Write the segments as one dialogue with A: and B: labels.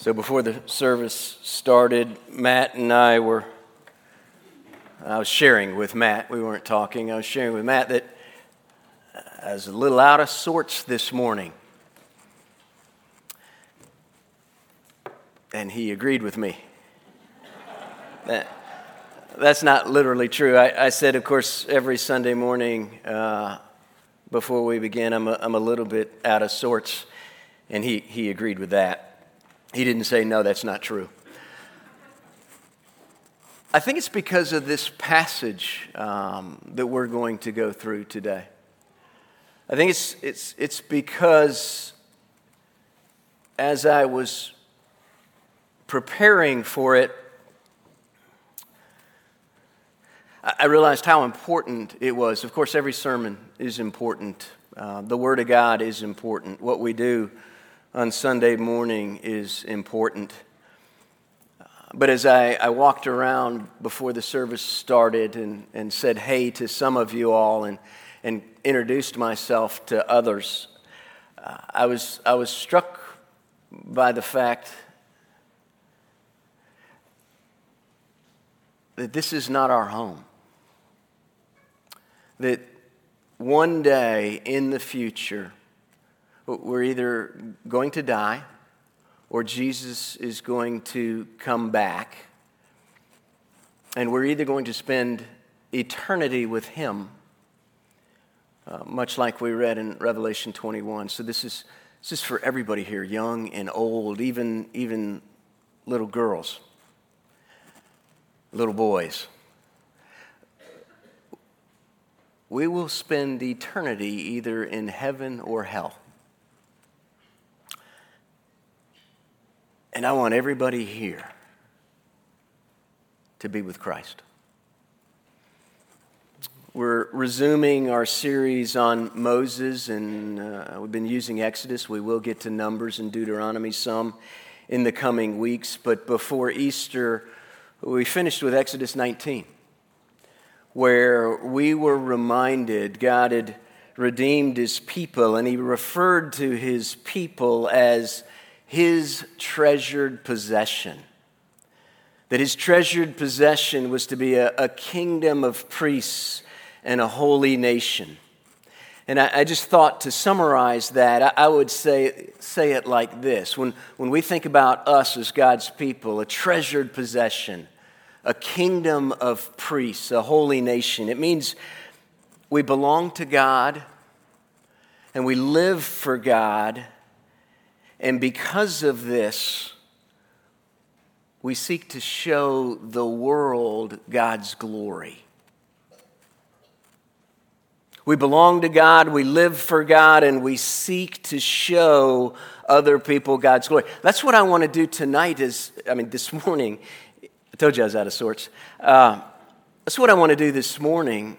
A: So before the service started, Matt and I were, I was sharing with Matt, we weren't talking, I was sharing with Matt that I was a little out of sorts this morning. And he agreed with me. That, that's not literally true. I, I, said, of course, every Sunday morning uh, before we begin, I'm a, I'm a little bit out of sorts. And he, he agreed with that. He didn't say, No, that's not true. I think it's because of this passage um, that we're going to go through today. I think it's, it's, it's because as I was preparing for it, I realized how important it was. Of course, every sermon is important, uh, the Word of God is important. What we do on Sunday morning is important. But as I, I walked around before the service started and, and said hey to some of you all and, and introduced myself to others, uh, I, was, I was struck by the fact that this is not our home. That one day in the future, we're either going to die or Jesus is going to come back. And we're either going to spend eternity with Him, uh, much like we read in Revelation 21. So this is, this is for everybody here, young and old, even, even little girls, little boys. We will spend eternity either in heaven or hell. And I want everybody here to be with Christ. We're resuming our series on Moses, and uh, we've been using Exodus. We will get to Numbers and Deuteronomy some in the coming weeks. But before Easter, we finished with Exodus 19, where we were reminded God had redeemed his people, and he referred to his people as his treasured possession. That his treasured possession was to be a, a kingdom of priests and a holy nation. And I, I just thought to summarize that, I, I, would say, say it like this when, when we think about us as God's people, a treasured possession, a kingdom of priests, a holy nation, it means we belong to God and we live for God and because of this, we seek to show the world God's glory. We belong to God, we live for God, and we seek to show other people God's glory. That's what I want to do tonight is, I mean, this morning, I told you I was out of sorts. Uh, that's what I want to do this morning.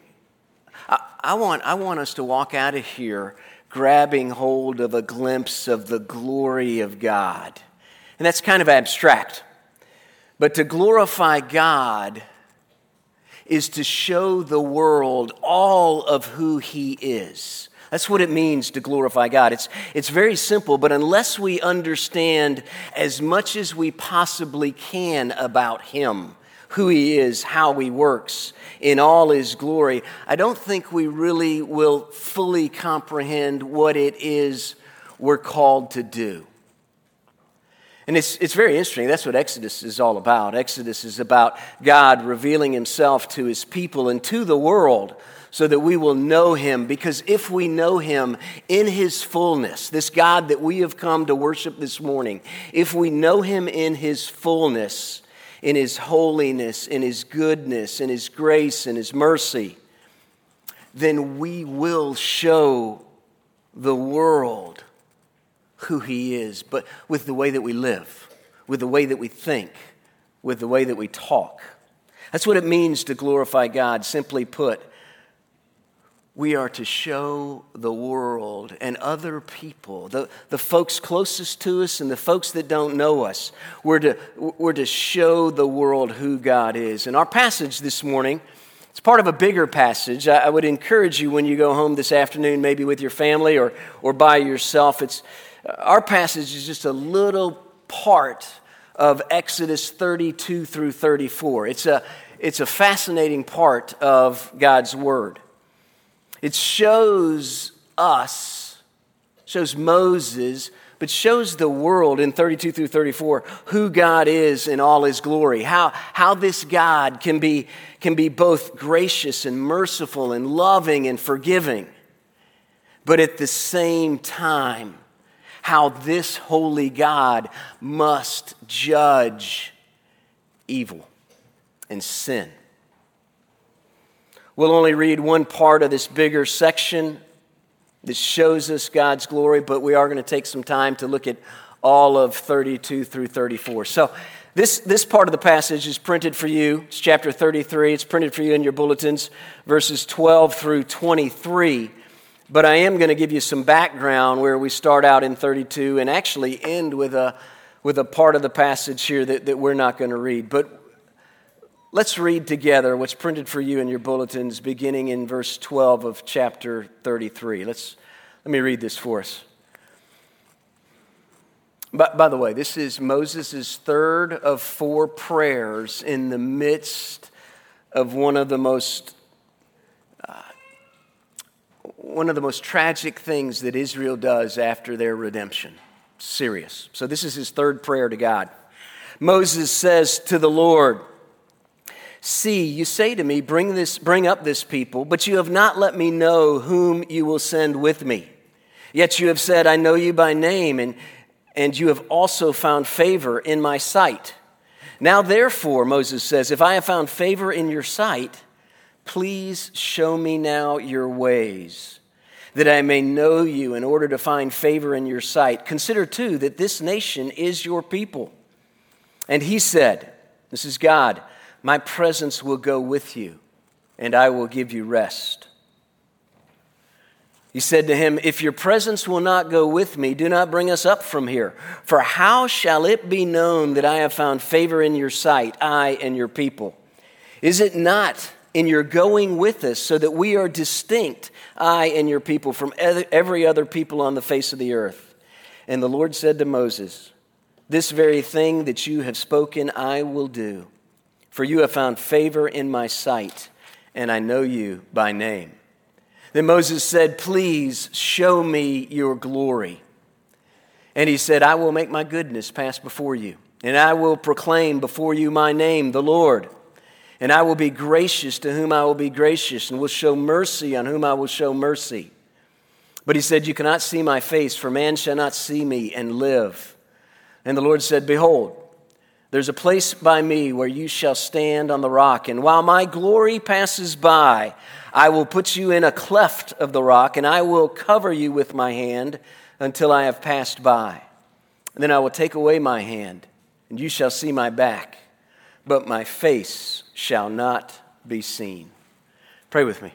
A: I, I, want, I want us to walk out of here grabbing hold of a glimpse of the glory of God. And that's kind of abstract. But to glorify God is to show the world all of who He is. That's what it means to glorify God. It's, it's very simple, but unless we understand as much as we possibly can about Him, who He is, how He works in all His glory, I don't think we really will fully comprehend what it is we're called to do. And it's, it's very interesting. That's what Exodus is all about. Exodus is about God revealing Himself to His people and to the world so that we will know Him. Because if we know Him in His fullness, this God that we have come to worship this morning, if we know Him in His fullness, in His holiness, in His goodness, in His grace, in His mercy, then we will show the world who He is, but with the way that we live, with the way that we think, with the way that we talk. That's what it means to glorify God. Simply put, we are to show the world and other people, the, the folks closest to us and the folks that don't know us, we're to, we're to show the world who God is. And our passage this morning, it's part of a bigger passage. I, I would encourage you when you go home this afternoon, maybe with your family or, or by yourself, it's, uh, our passage is just a little part of Exodus 32 through 34. It's a, it's a fascinating part of God's Word. It shows us, shows Moses, but shows the world in 32 through 34 who God is in all his glory, how, how this God can be, can be both gracious and merciful and loving and forgiving, but at the same time, how this holy God must judge evil and sin. We'll only read one part of this bigger section that shows us God's glory, but we are going to take some time to look at all of 32 through 34. So, this, this part of the passage is printed for you. It's chapter 33. It's printed for you in your bulletins, verses 12 through 23. But I am going to give you some background where we start out in 32 and actually end with a, with a part of the passage here that, that we're not going to read. But let's read together what's printed for you in your bulletins, beginning in verse 12 of chapter 33. Let's, let me read this for us. By, by the way, this is Moses' third of four prayers in the midst of one of the most uh, one of the most tragic things that Israel does after their redemption. Serious. So, this is his third prayer to God. Moses says to the Lord, See, you say to me, bring, this, bring up this people, but you have not let me know whom you will send with me. Yet you have said, I know you by name, and, and you have also found favor in my sight. Now, therefore, Moses says, if I have found favor in your sight, please show me now your ways that I may know you in order to find favor in your sight. Consider too that this nation is your people. And he said, This is God, my presence will go with you, and I will give you rest. He said to him, If your presence will not go with me, do not bring us up from here. For how shall it be known that I have found favor in your sight, I and your people? Is it not in your going with us so that we are distinct, I and your people, from every other people on the face of the earth. And the Lord said to Moses, This very thing that you have spoken, I will do, for you have found favor in my sight, and I know you by name. Then Moses said, Please show me your glory. And he said, I will make my goodness pass before you, and I will proclaim before you my name, the Lord. And I will be gracious to whom I will be gracious, and will show mercy on whom I will show mercy. But he said, You cannot see my face, for man shall not see me and live. And the Lord said, Behold, there's a place by me where you shall stand on the rock, and while my glory passes by, I will put you in a cleft of the rock, and I will cover you with my hand until I have passed by. And then I will take away my hand, and you shall see my back, but my face shall not be seen. Pray with me.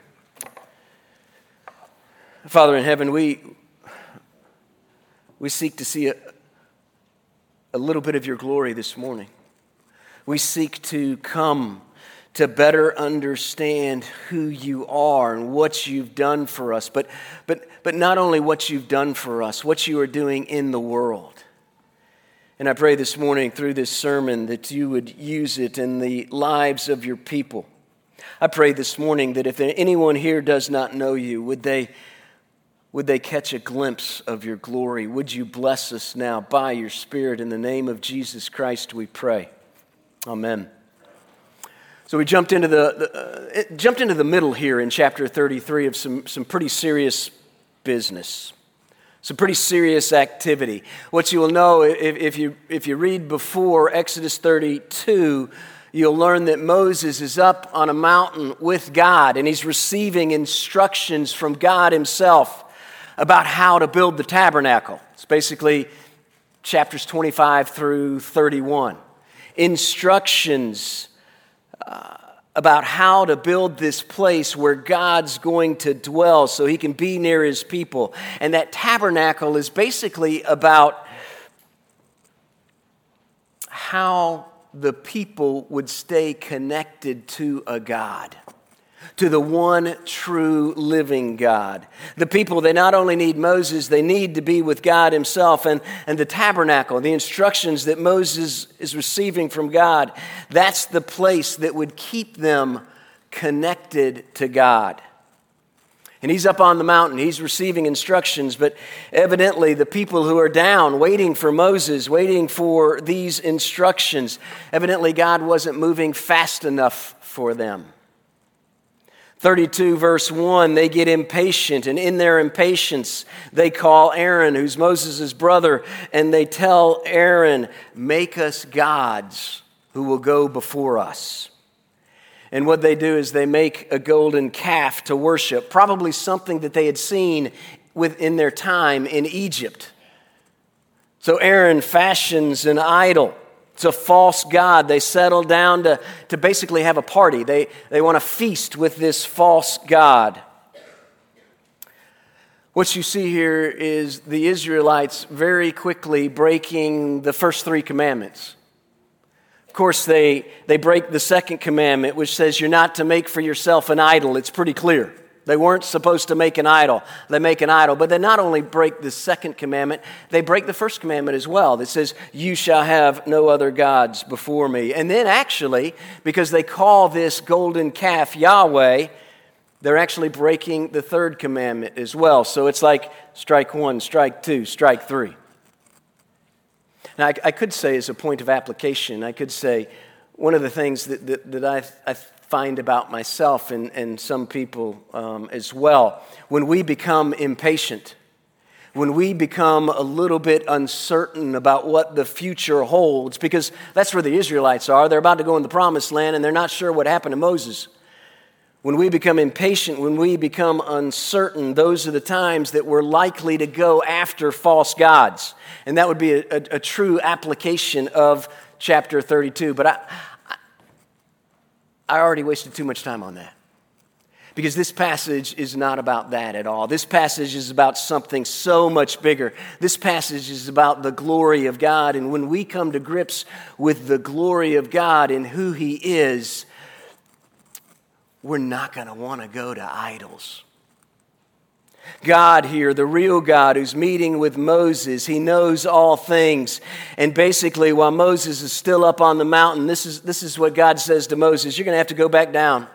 A: Father in heaven, we, we seek to see a, little bit of your glory this morning. We seek to come to better understand who you are and what you've done for us, but, but, but not only what you've done for us, what you are doing in the world. And I pray this morning through this sermon that you would use it in the lives of your people. I pray this morning that if anyone here does not know you, would they, would they catch a glimpse of your glory? Would you bless us now by your Spirit? In the name of Jesus Christ, we pray. Amen. So we jumped into the, the uh, jumped into the middle here in chapter 33 of some, some pretty serious business. Some pretty serious activity. What you will know if, if, you, if you read before Exodus 32, you'll learn that Moses is up on a mountain with God and he's receiving instructions from God himself about how to build the tabernacle. It's basically chapters 25 through 31. Instructions. Uh, about how to build this place where God's going to dwell so he can be near his people. And that tabernacle is basically about how the people would stay connected to a God. To the one true living God. The people, they not only need Moses, they need to be with God Himself. And, and the tabernacle, the instructions that Moses is receiving from God, that's the place that would keep them connected to God. And he's up on the mountain, he's receiving instructions, but evidently the people who are down, waiting for Moses, waiting for these instructions, evidently God wasn't moving fast enough for them. 32, verse 1, they get impatient, and in their impatience, they call Aaron, who's Moses' brother, and they tell Aaron, Make us gods who will go before us. And what they do is they make a golden calf to worship, probably something that they had seen within their time in Egypt. So Aaron fashions an idol it's a false God. They settle down to, to basically have a party. They, they want to feast with this false God. What you see here is the Israelites very quickly breaking the first three commandments. Of course, they, they break the second commandment, which says you're not to make for yourself an idol. It's pretty clear. They weren't supposed to make an idol. They make an idol. But they not only break the second commandment, they break the first commandment as well that says, You shall have no other gods before me. And then, actually, because they call this golden calf Yahweh, they're actually breaking the third commandment as well. So it's like strike one, strike two, strike three. Now, I, I could say, as a point of application, I could say, one of the things that, that, that I, I find about myself and, and some people um, as well. When we become impatient, when we become a little bit uncertain about what the future holds, because that's where the Israelites are. They're about to go in the promised land and they're not sure what happened to Moses. When we become impatient, when we become uncertain, those are the times that we're likely to go after false gods. And that would be a, a, a true application of chapter 32. But I, I already wasted too much time on that. Because this passage is not about that at all. This passage is about something so much bigger. This passage is about the glory of God. And when we come to grips with the glory of God and who He is, we're not going to want to go to idols. God here, the real God who's meeting with Moses. He knows all things. And basically, while Moses is still up on the mountain, this is, this is what God says to Moses You're going to have to go back down.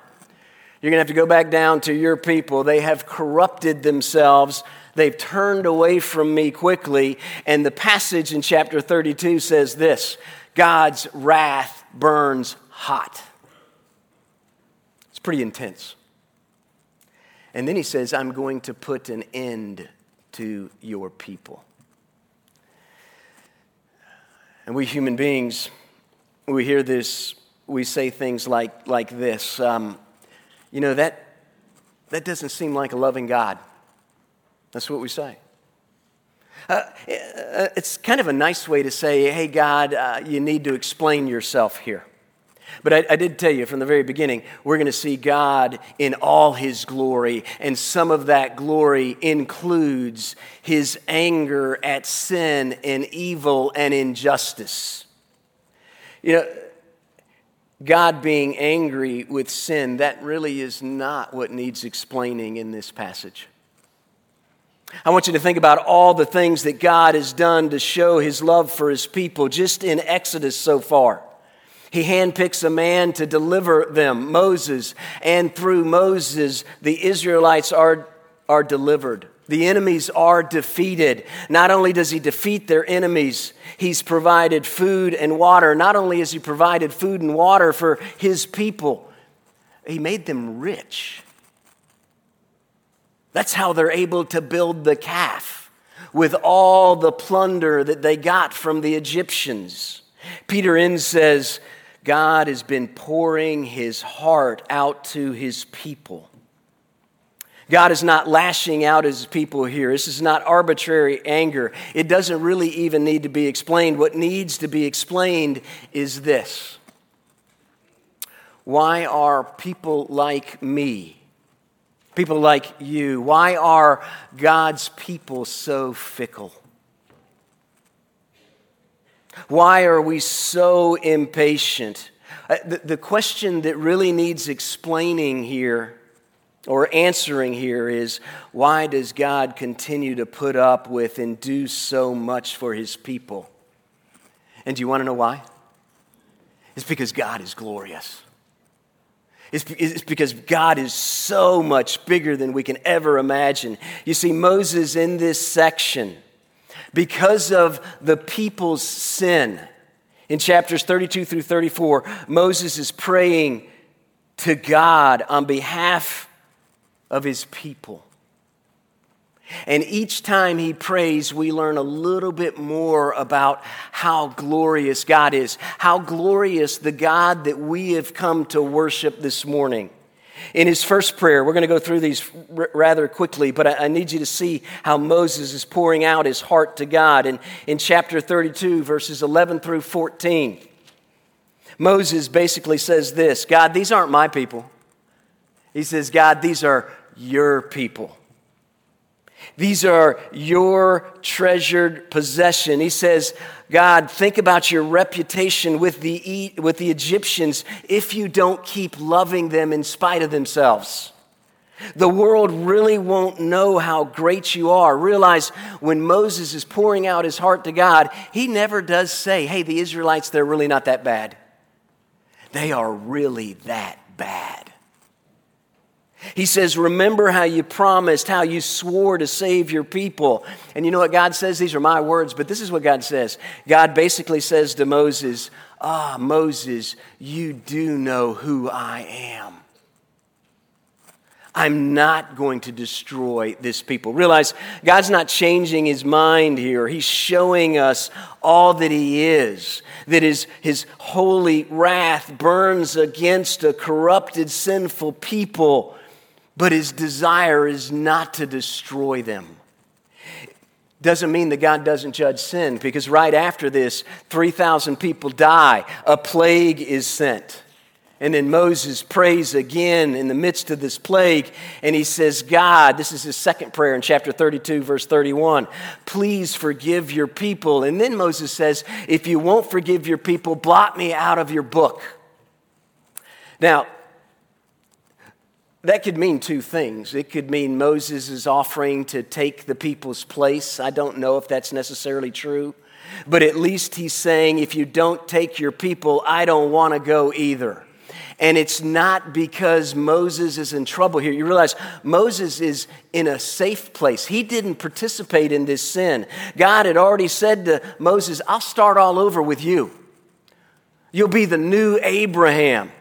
A: You're going to have to go back down to your people. They have corrupted themselves. They've turned away from me quickly. And the passage in chapter 32 says this God's wrath burns hot. It's pretty intense. And then he says, I'm going to put an end to your people. And we human beings, we hear this, we say things like, like this um, You know, that, that doesn't seem like a loving God. That's what we say. Uh, uh it's kind of a nice way to say, hey, God, uh, you need to explain yourself here. But I, I, did tell you from the very beginning, we're going to see God in all his glory. And some of that glory includes his anger at sin and evil and injustice. You know, God being angry with sin, that really is not what needs explaining in this passage. I want you to think about all the things that God has done to show his love for his people just in Exodus so far. He handpicks a man to deliver them, Moses, and through Moses, the Israelites are, are delivered. The enemies are defeated. Not only does he defeat their enemies, he's provided food and water. Not only has he provided food and water for his people, he made them rich. That's how they're able to build the calf with all the plunder that they got from the Egyptians. Peter Enns says, God has been pouring his heart out to his people. God is not lashing out his people here. This is not arbitrary anger. It doesn't really even need to be explained. What needs to be explained is this Why are people like me, people like you, why are God's people so fickle? Why are we so impatient? Uh, the, the question that really needs explaining here or answering here is why does God continue to put up with and do so much for his people? And do you want to know why? It's because God is glorious. It's because God is so much bigger than we can ever imagine. You see, Moses in this section, because of the people's sin, in chapters 32 through 34, Moses is praying to God on behalf of his people. And each time he prays, we learn a little bit more about how glorious God is, how glorious the God that we have come to worship this morning. In his first prayer, we're going to go through these r- rather quickly, but I, I, need you to see how Moses is pouring out his heart to God. And in chapter 32, verses 11 through 14, Moses basically says this God, these aren't my people. He says, God, these are your people. These are your treasured possession. He says, God, think about your reputation with the, with the Egyptians if you don't keep loving them in spite of themselves. The world really won't know how great you are. Realize when Moses is pouring out his heart to God, he never does say, hey, the Israelites, they're really not that bad. They are really that bad. He says, Remember how you promised, how you swore to save your people. And you know what God says? These are my words, but this is what God says. God basically says to Moses, Ah, Moses, you do know who I am. I'm not going to destroy this people. Realize God's not changing his mind here. He's showing us all that he is. That his, his holy wrath burns against a corrupted, sinful people but his desire is not to destroy them. Doesn't mean that God doesn't judge sin, because right after this, 3,000 people die, a plague is sent. And then Moses prays again in the midst of this plague, and he says, God, this is his second prayer in chapter 32, verse 31, please forgive your people. And then Moses says, If you won't forgive your people, blot me out of your book. Now, that could mean two things. It could mean Moses is offering to take the people's place. I don't know if that's necessarily true. But at least he's saying, if you don't take your people, I don't want to go either. And it's not because Moses is in trouble here. You realize Moses is in a safe place. He didn't participate in this sin. God had already said to Moses, I'll start all over with you. You'll be the new Abraham.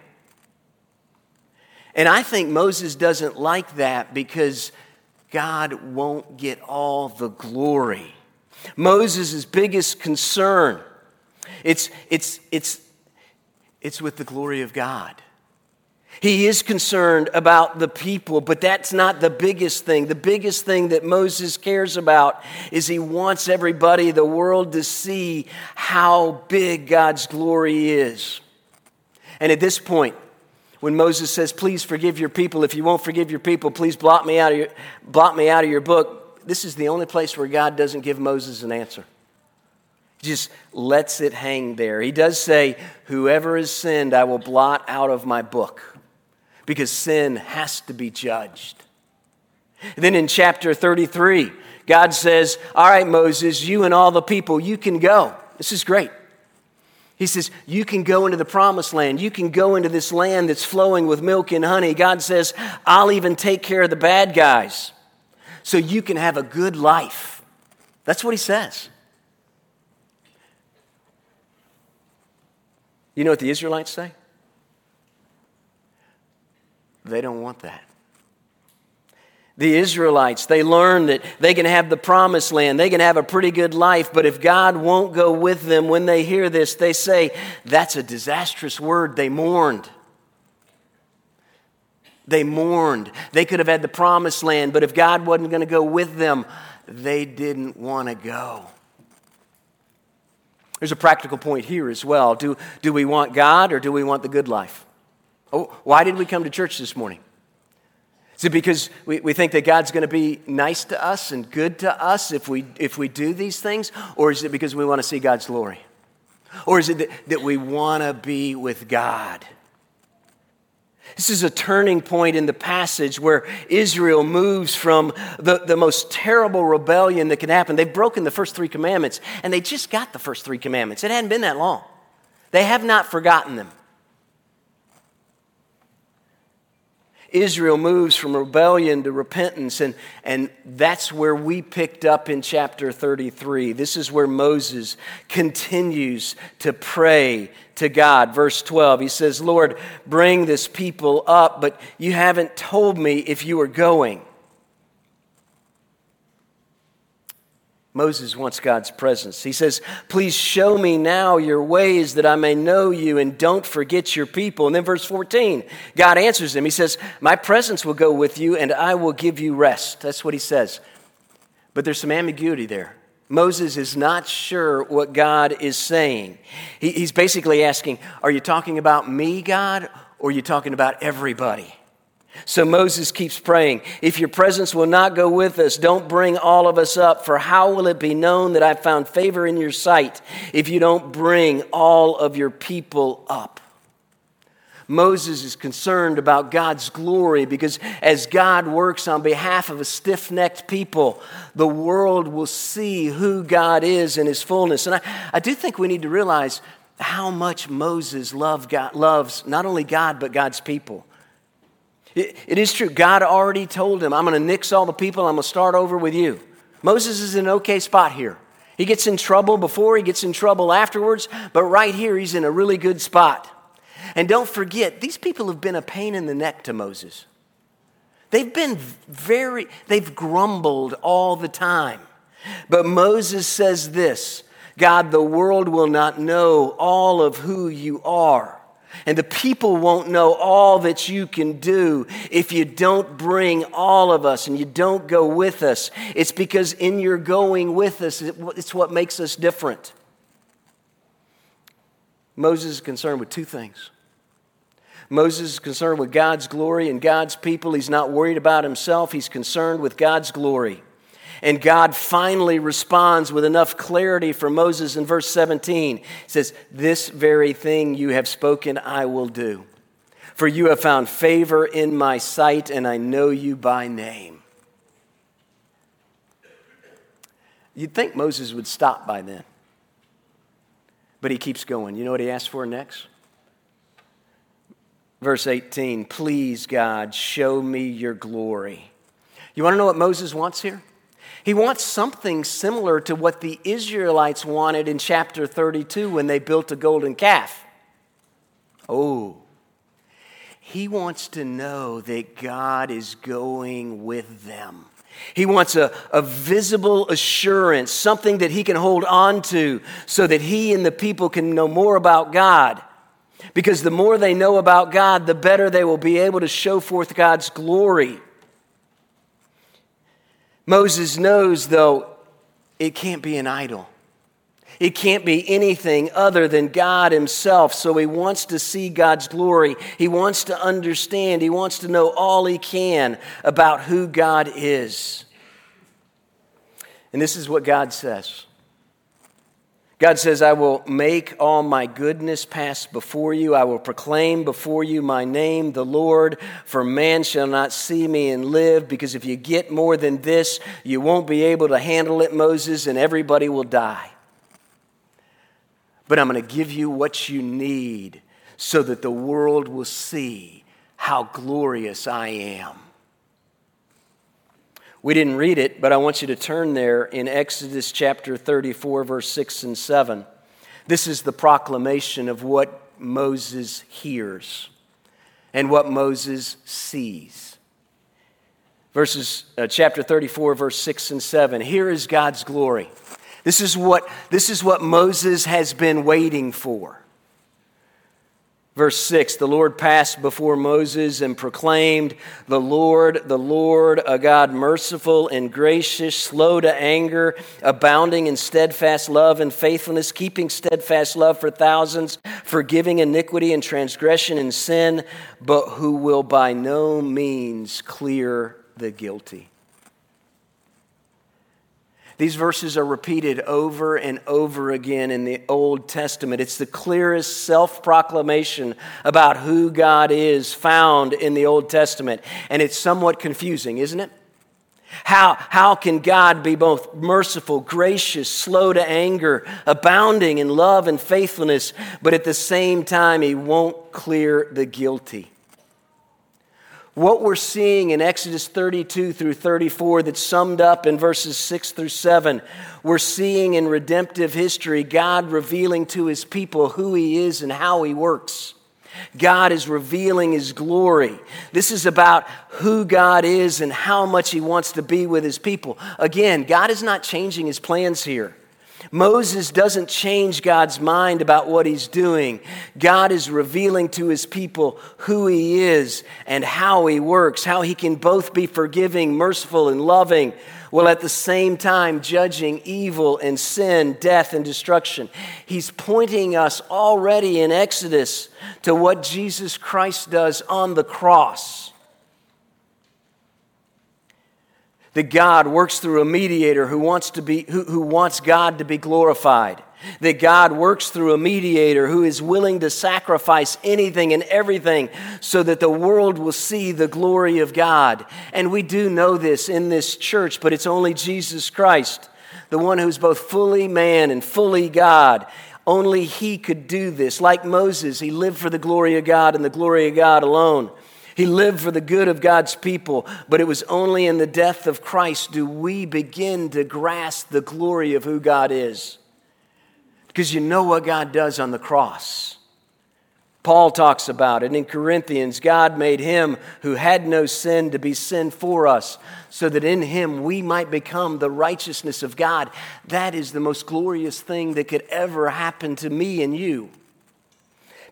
A: And I think Moses doesn't like that because God won't get all the glory. Moses' biggest concern, it's, it's, it's, it's with the glory of God. He is concerned about the people, but that's not the biggest thing. The biggest thing that Moses cares about is he wants everybody, the world, to see how big God's glory is. And at this point, when Moses says, Please forgive your people. If you won't forgive your people, please blot me out of your, blot me out of your book. This is the only place where God doesn't give Moses an answer. He just lets it hang there. He does say, Whoever has sinned, I will blot out of my book, because sin has to be judged. And then in chapter 33, God says, All right, Moses, you and all the people, you can go. This is great. He says, You can go into the promised land. You can go into this land that's flowing with milk and honey. God says, I'll even take care of the bad guys so you can have a good life. That's what he says. You know what the Israelites say? They don't want that the Israelites. They learn that they can have the promised land, they can have a pretty good life, but if God won't go with them when they hear this, they say, That's a disastrous word. They mourned. They mourned. They could have had the promised land, but if God wasn't going to go with them, they didn't want to go. There's a practical point here as well. Do, do we want God or do we want the good life? Oh, why did we come to church this morning? Is it because we, we think that God's going to be nice to us and good to us if we, if we do these things? Or is it because we want to see God's glory? Or is it that, that we want to be with God? This is a turning point in the passage where Israel moves from the, the most terrible rebellion that can happen. They've broken the first three commandments, and they just got the first three commandments. It hadn't been that long. They have not forgotten them. Israel moves from rebellion to repentance, and, and that's where we picked up in chapter 33. This is where Moses continues to pray to God. Verse 12, he says, Lord, bring this people up, but you haven't told me if you are going. Moses wants God's presence. He says, Please show me now your ways that I may know you and don't forget your people. And then verse 14, God answers him. He says, My presence will go with you and I will give you rest. That's what he says. But there's some ambiguity there. Moses is not sure what God is saying. He, he's basically asking, Are you talking about me, God, or are you talking about everybody? So Moses keeps praying, If your presence will not go with us, don't bring all of us up, for how will it be known that I found favor in your sight if you don't bring all of your people up? Moses is concerned about God's glory because as God works on behalf of a stiff necked people, the world will see who God is in his fullness. And I, I do think we need to realize how much Moses love God, loves not only God, but God's people. It, it is true. God already told him, I'm going to nix all the people, I'm going to start over with you. Moses is in an okay spot here. He gets in trouble before, he gets in trouble afterwards, but right here, he's in a really good spot. And don't forget, these people have been a pain in the neck to Moses. They've been very, they've grumbled all the time. But Moses says this God, the world will not know all of who you are. And the people won't know all that you can do if you don't bring all of us and you don't go with us. It's because in your going with us, it's what makes us different. Moses is concerned with two things. Moses is concerned with God's glory and God's people. He's not worried about himself, he's concerned with God's glory. And God finally responds with enough clarity for Moses in verse 17. He says, This very thing you have spoken, I will do. For you have found favor in my sight, and I know you by name. You'd think Moses would stop by then. But he keeps going. You know what he asks for next? Verse 18 Please, God, show me your glory. You want to know what Moses wants here? He wants something similar to what the Israelites wanted in chapter 32 when they built a golden calf. Oh, he wants to know that God is going with them. He wants a, a visible assurance, something that he can hold on to so that he and the people can know more about God. Because the more they know about God, the better they will be able to show forth God's glory. Moses knows, though, it can't be an idol. It can't be anything other than God Himself. So he wants to see God's glory. He wants to understand. He wants to know all he can about who God is. And this is what God says God says, I will make all my goodness pass before you. I will proclaim before you my name, the Lord, for man shall not see me and live. Because if you get more than this, you won't be able to handle it, Moses, and everybody will die. But I'm going to give you what you need so that the world will see how glorious I am. We didn't read it, but I want you to turn there in Exodus chapter 34, verse 6 and 7. This is the proclamation of what Moses hears and what Moses sees. Verses, uh, chapter 34, verse 6 and 7. Here is God's glory. This is what, this is what Moses has been waiting for. Verse 6 The Lord passed before Moses and proclaimed, The Lord, the Lord, a God merciful and gracious, slow to anger, abounding in steadfast love and faithfulness, keeping steadfast love for thousands, forgiving iniquity and transgression and sin, but who will by no means clear the guilty. These verses are repeated over and over again in the Old Testament. It's the clearest self proclamation about who God is found in the Old Testament. And it's somewhat confusing, isn't it? How, how can God be both merciful, gracious, slow to anger, abounding in love and faithfulness, but at the same time, He won't clear the guilty? What we're seeing in Exodus 32 through 34, that's summed up in verses 6 through 7, we're seeing in redemptive history God revealing to His people who He is and how He works. God is revealing His glory. This is about who God is and how much He wants to be with His people. Again, God is not changing His plans here. Moses doesn't change God's mind about what he's doing. God is revealing to his people who he is and how he works, how he can both be forgiving, merciful, and loving, while at the same time judging evil and sin, death and destruction. He's pointing us already in Exodus to what Jesus Christ does on the cross. That God works through a mediator who wants, to be, who, who wants God to be glorified that God works through a mediator who is willing to sacrifice anything and everything so that the world will see the glory of God. And we do know this in this church, but it's only Jesus Christ, the one who's both fully man and fully God. Only he could do this. Like Moses, he lived for the glory of God and the glory of God alone. He lived for the good of God's people, but it was only in the death of Christ do we begin to grasp the glory of who God is because you know what God does on the cross. Paul talks about it in Corinthians. God made him who had no sin to be sin for us, so that in him we might become the righteousness of God. That is the most glorious thing that could ever happen to me and you.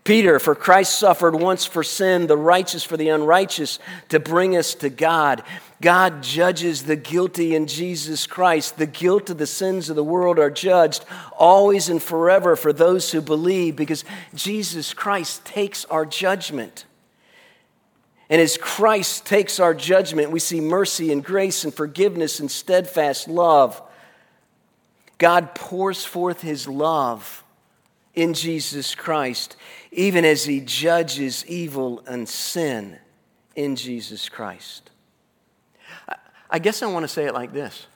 A: Peter, for Christ suffered once for sin, the righteous for the unrighteous, to bring us to God. God judges the guilty in Jesus Christ. The guilt of the sins of the world are judged always and forever for those who believe because Jesus Christ takes our judgment. And as Christ takes our judgment, we see mercy and grace and forgiveness and steadfast love. God pours forth his love in Jesus Christ, even as he judges evil and sin in Jesus Christ. I guess I want to say it like this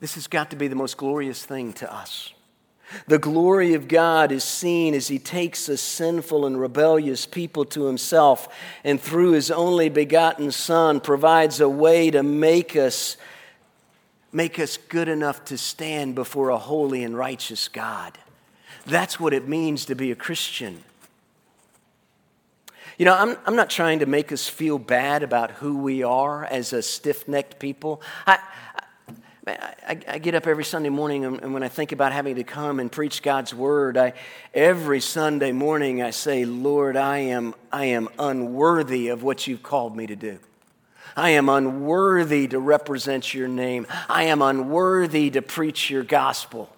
A: this has got to be the most glorious thing to us. The glory of God is seen as He takes a sinful and rebellious people to Himself, and through His only begotten Son provides a way to make us make us good enough to stand before a holy and righteous God. That's what it means to be a Christian. You know, I'm, I'm not trying to make us feel bad about who we are as a stiff necked people. I, I, I, get up every Sunday morning, and when I think about having to come and preach God's word, I, every Sunday morning I say, Lord, I am, I am unworthy of what you've called me to do. I am unworthy to represent your name. I am unworthy to preach your gospel.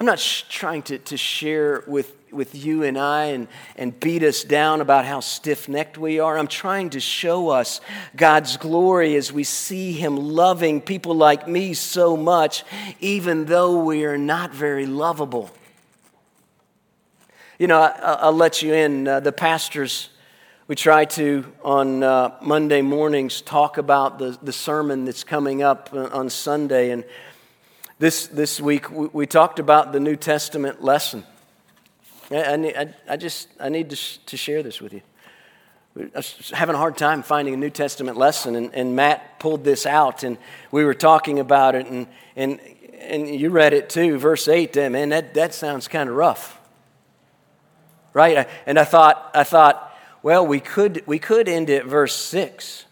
A: I'm not sh- trying to, to share with, with you and I and, and beat us down about how stiff necked we are. I'm trying to show us God's glory as we see Him loving people like me so much, even though we are not very lovable. You know, I, will let you in. Uh, the pastors we try to, on uh, Monday mornings, talk about the, the sermon that's coming up uh, on Sunday. And this, this week, we, we talked about the New Testament lesson. I, I, I just I need to, sh- to share this with you. I was having a hard time finding a New Testament lesson, and, and Matt pulled this out, and we were talking about it, and, and, and you read it too, verse 8. Man, that, that sounds kind of rough. Right? And I thought, I thought, well, we could, we could end at verse 6.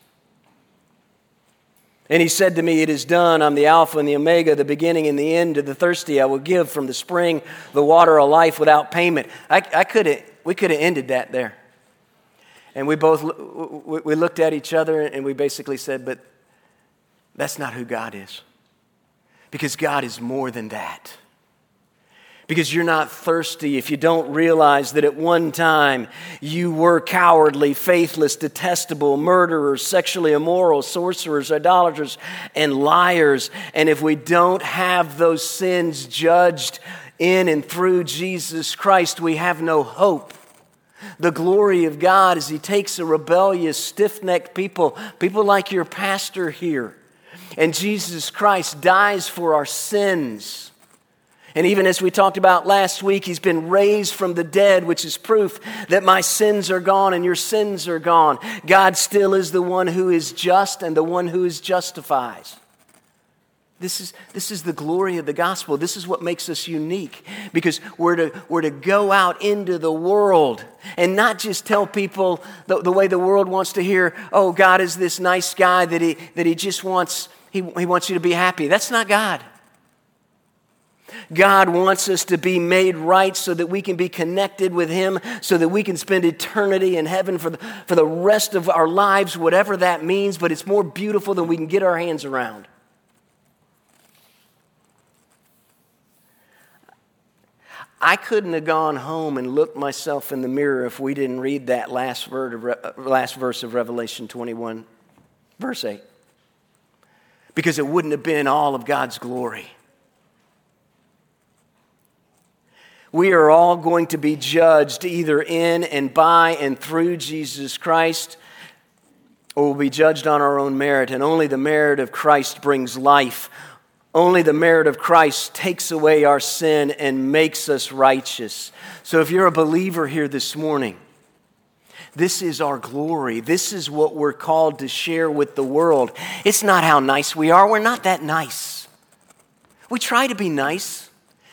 A: And he said to me, It is done. I'm the Alpha and the Omega, the beginning and the end. To the thirsty, I will give from the spring the water of life without payment. I, I could have, we could have ended that there. And we both we looked at each other and we basically said, But that's not who God is. Because God is more than that. Because you're not thirsty, if you don't realize that at one time you were cowardly, faithless, detestable, murderers, sexually immoral, sorcerers, idolaters, and liars, and if we don't have those sins judged in and through Jesus Christ, we have no hope. The glory of God is He takes a rebellious, stiff necked people, people like your pastor here, and Jesus Christ dies for our sins and even as we talked about last week, he's been raised from the dead, which is proof that my sins are gone and your sins are gone. God still is the one who is just and the one who is justifies. This is, this is the glory of the gospel. This is what makes us unique because we're to, we're to go out into the world and not just tell people the, the way the world wants to hear, oh, God is this nice guy that he, that he just wants, he, he wants you to be happy. That's not God. God wants us to be made right so that we can be connected with Him, so that we can spend eternity in heaven for the, for the rest of our lives, whatever that means, but it's more beautiful than we can get our hands around. I couldn't have gone home and looked myself in the mirror if we didn't read that last, verse of Revelation 21, verse 8. Because it wouldn't have been all of God's glory. We are all going to be judged either in and by and through Jesus Christ, or we'll be judged on our own merit. And only the merit of Christ brings life. Only the merit of Christ takes away our sin and makes us righteous. So if you're a believer here this morning, this is our glory. This is what we're called to share with the world. It's not how nice we are. We're not that nice. We try to be nice.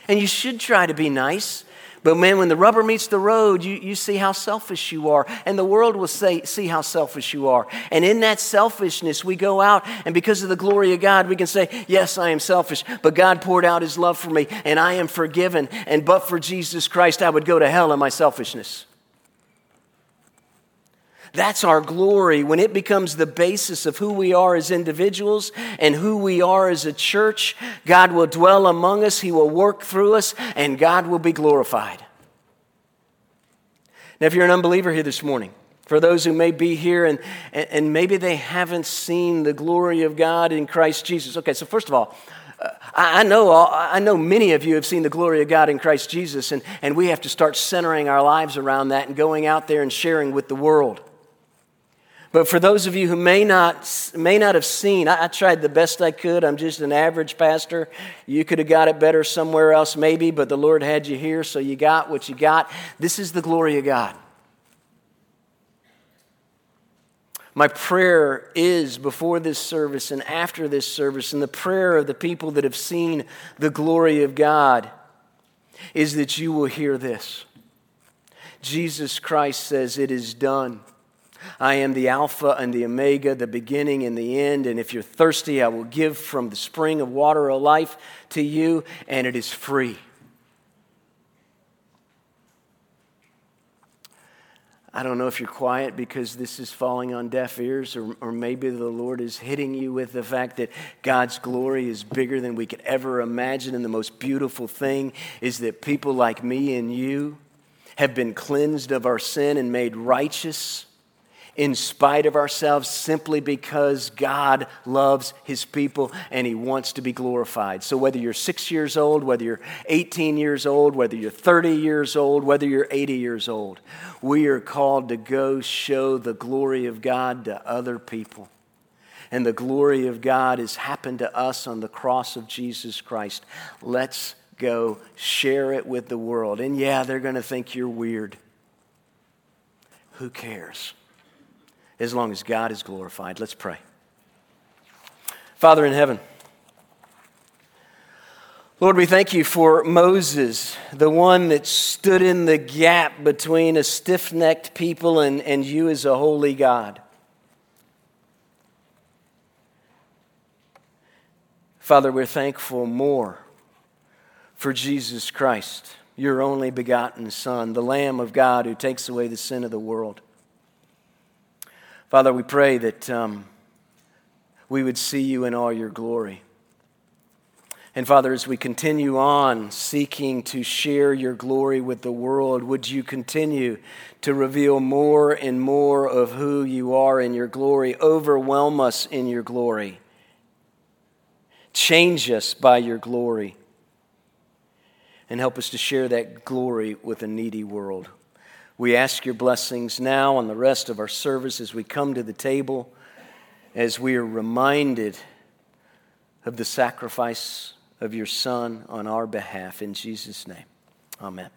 A: And you should try to be nice. But man, when the rubber meets the road, you, you see how selfish you are. And the world will say, see how selfish you are. And in that selfishness, we go out, and because of the glory of God, we can say, Yes, I am selfish, but God poured out his love for me, and I am forgiven. And but for Jesus Christ, I would go to hell in my selfishness. That's our glory when it becomes the basis of who we are as individuals and who we are as a church. God will dwell among us, He will work through us, and God will be glorified. Now, if you're an unbeliever here this morning, for those who may be here and, and maybe they haven't seen the glory of God in Christ Jesus. Okay, so first of all, uh, I know, I know many of you have seen the glory of God in Christ Jesus, and, and we have to start centering our lives around that and going out there and sharing with the world. But for those of you who may not, may not have seen, I, I, tried the best I could. I'm just an average pastor. You could have got it better somewhere else, maybe, but the Lord had you here, so you got what you got. This is the glory of God. My prayer is before this service and after this service, and the prayer of the people that have seen the glory of God is that you will hear this. Jesus Christ says, It is done. I am the Alpha and the Omega, the beginning and the end. And if you're thirsty, I will give from the spring of water of life to you, and it is free. I don't know if you're quiet because this is falling on deaf ears, or, or maybe the Lord is hitting you with the fact that God's glory is bigger than we could ever imagine. And the most beautiful thing is that people like me and you have been cleansed of our sin and made righteous in spite of ourselves simply because God loves his people and he wants to be glorified. So, whether you're six years old, whether you're 18 years old, whether you're 30 years old, whether you're 80 years old, we are called to go show the glory of God to other people. And the glory of God has happened to us on the cross of Jesus Christ. Let's go share it with the world. And yeah, they're going to think you're weird. Who cares? As long as God is glorified. Let's pray. Father in heaven, Lord, we thank you for Moses, the one that stood in the gap between a stiff necked people and, and you as a holy God. Father, we're thankful more for Jesus Christ, your only begotten Son, the Lamb of God who takes away the sin of the world. Father, we pray that um, we would see you in all your glory. And Father, as we continue on seeking to share your glory with the world, would you continue to reveal more and more of who you are in your glory? Overwhelm us in your glory. Change us by your glory. And help us to share that glory with a needy world. We ask your blessings now on the rest of our service as we come to the table, as we are reminded of the sacrifice of your Son on our behalf. In Jesus' name, amen.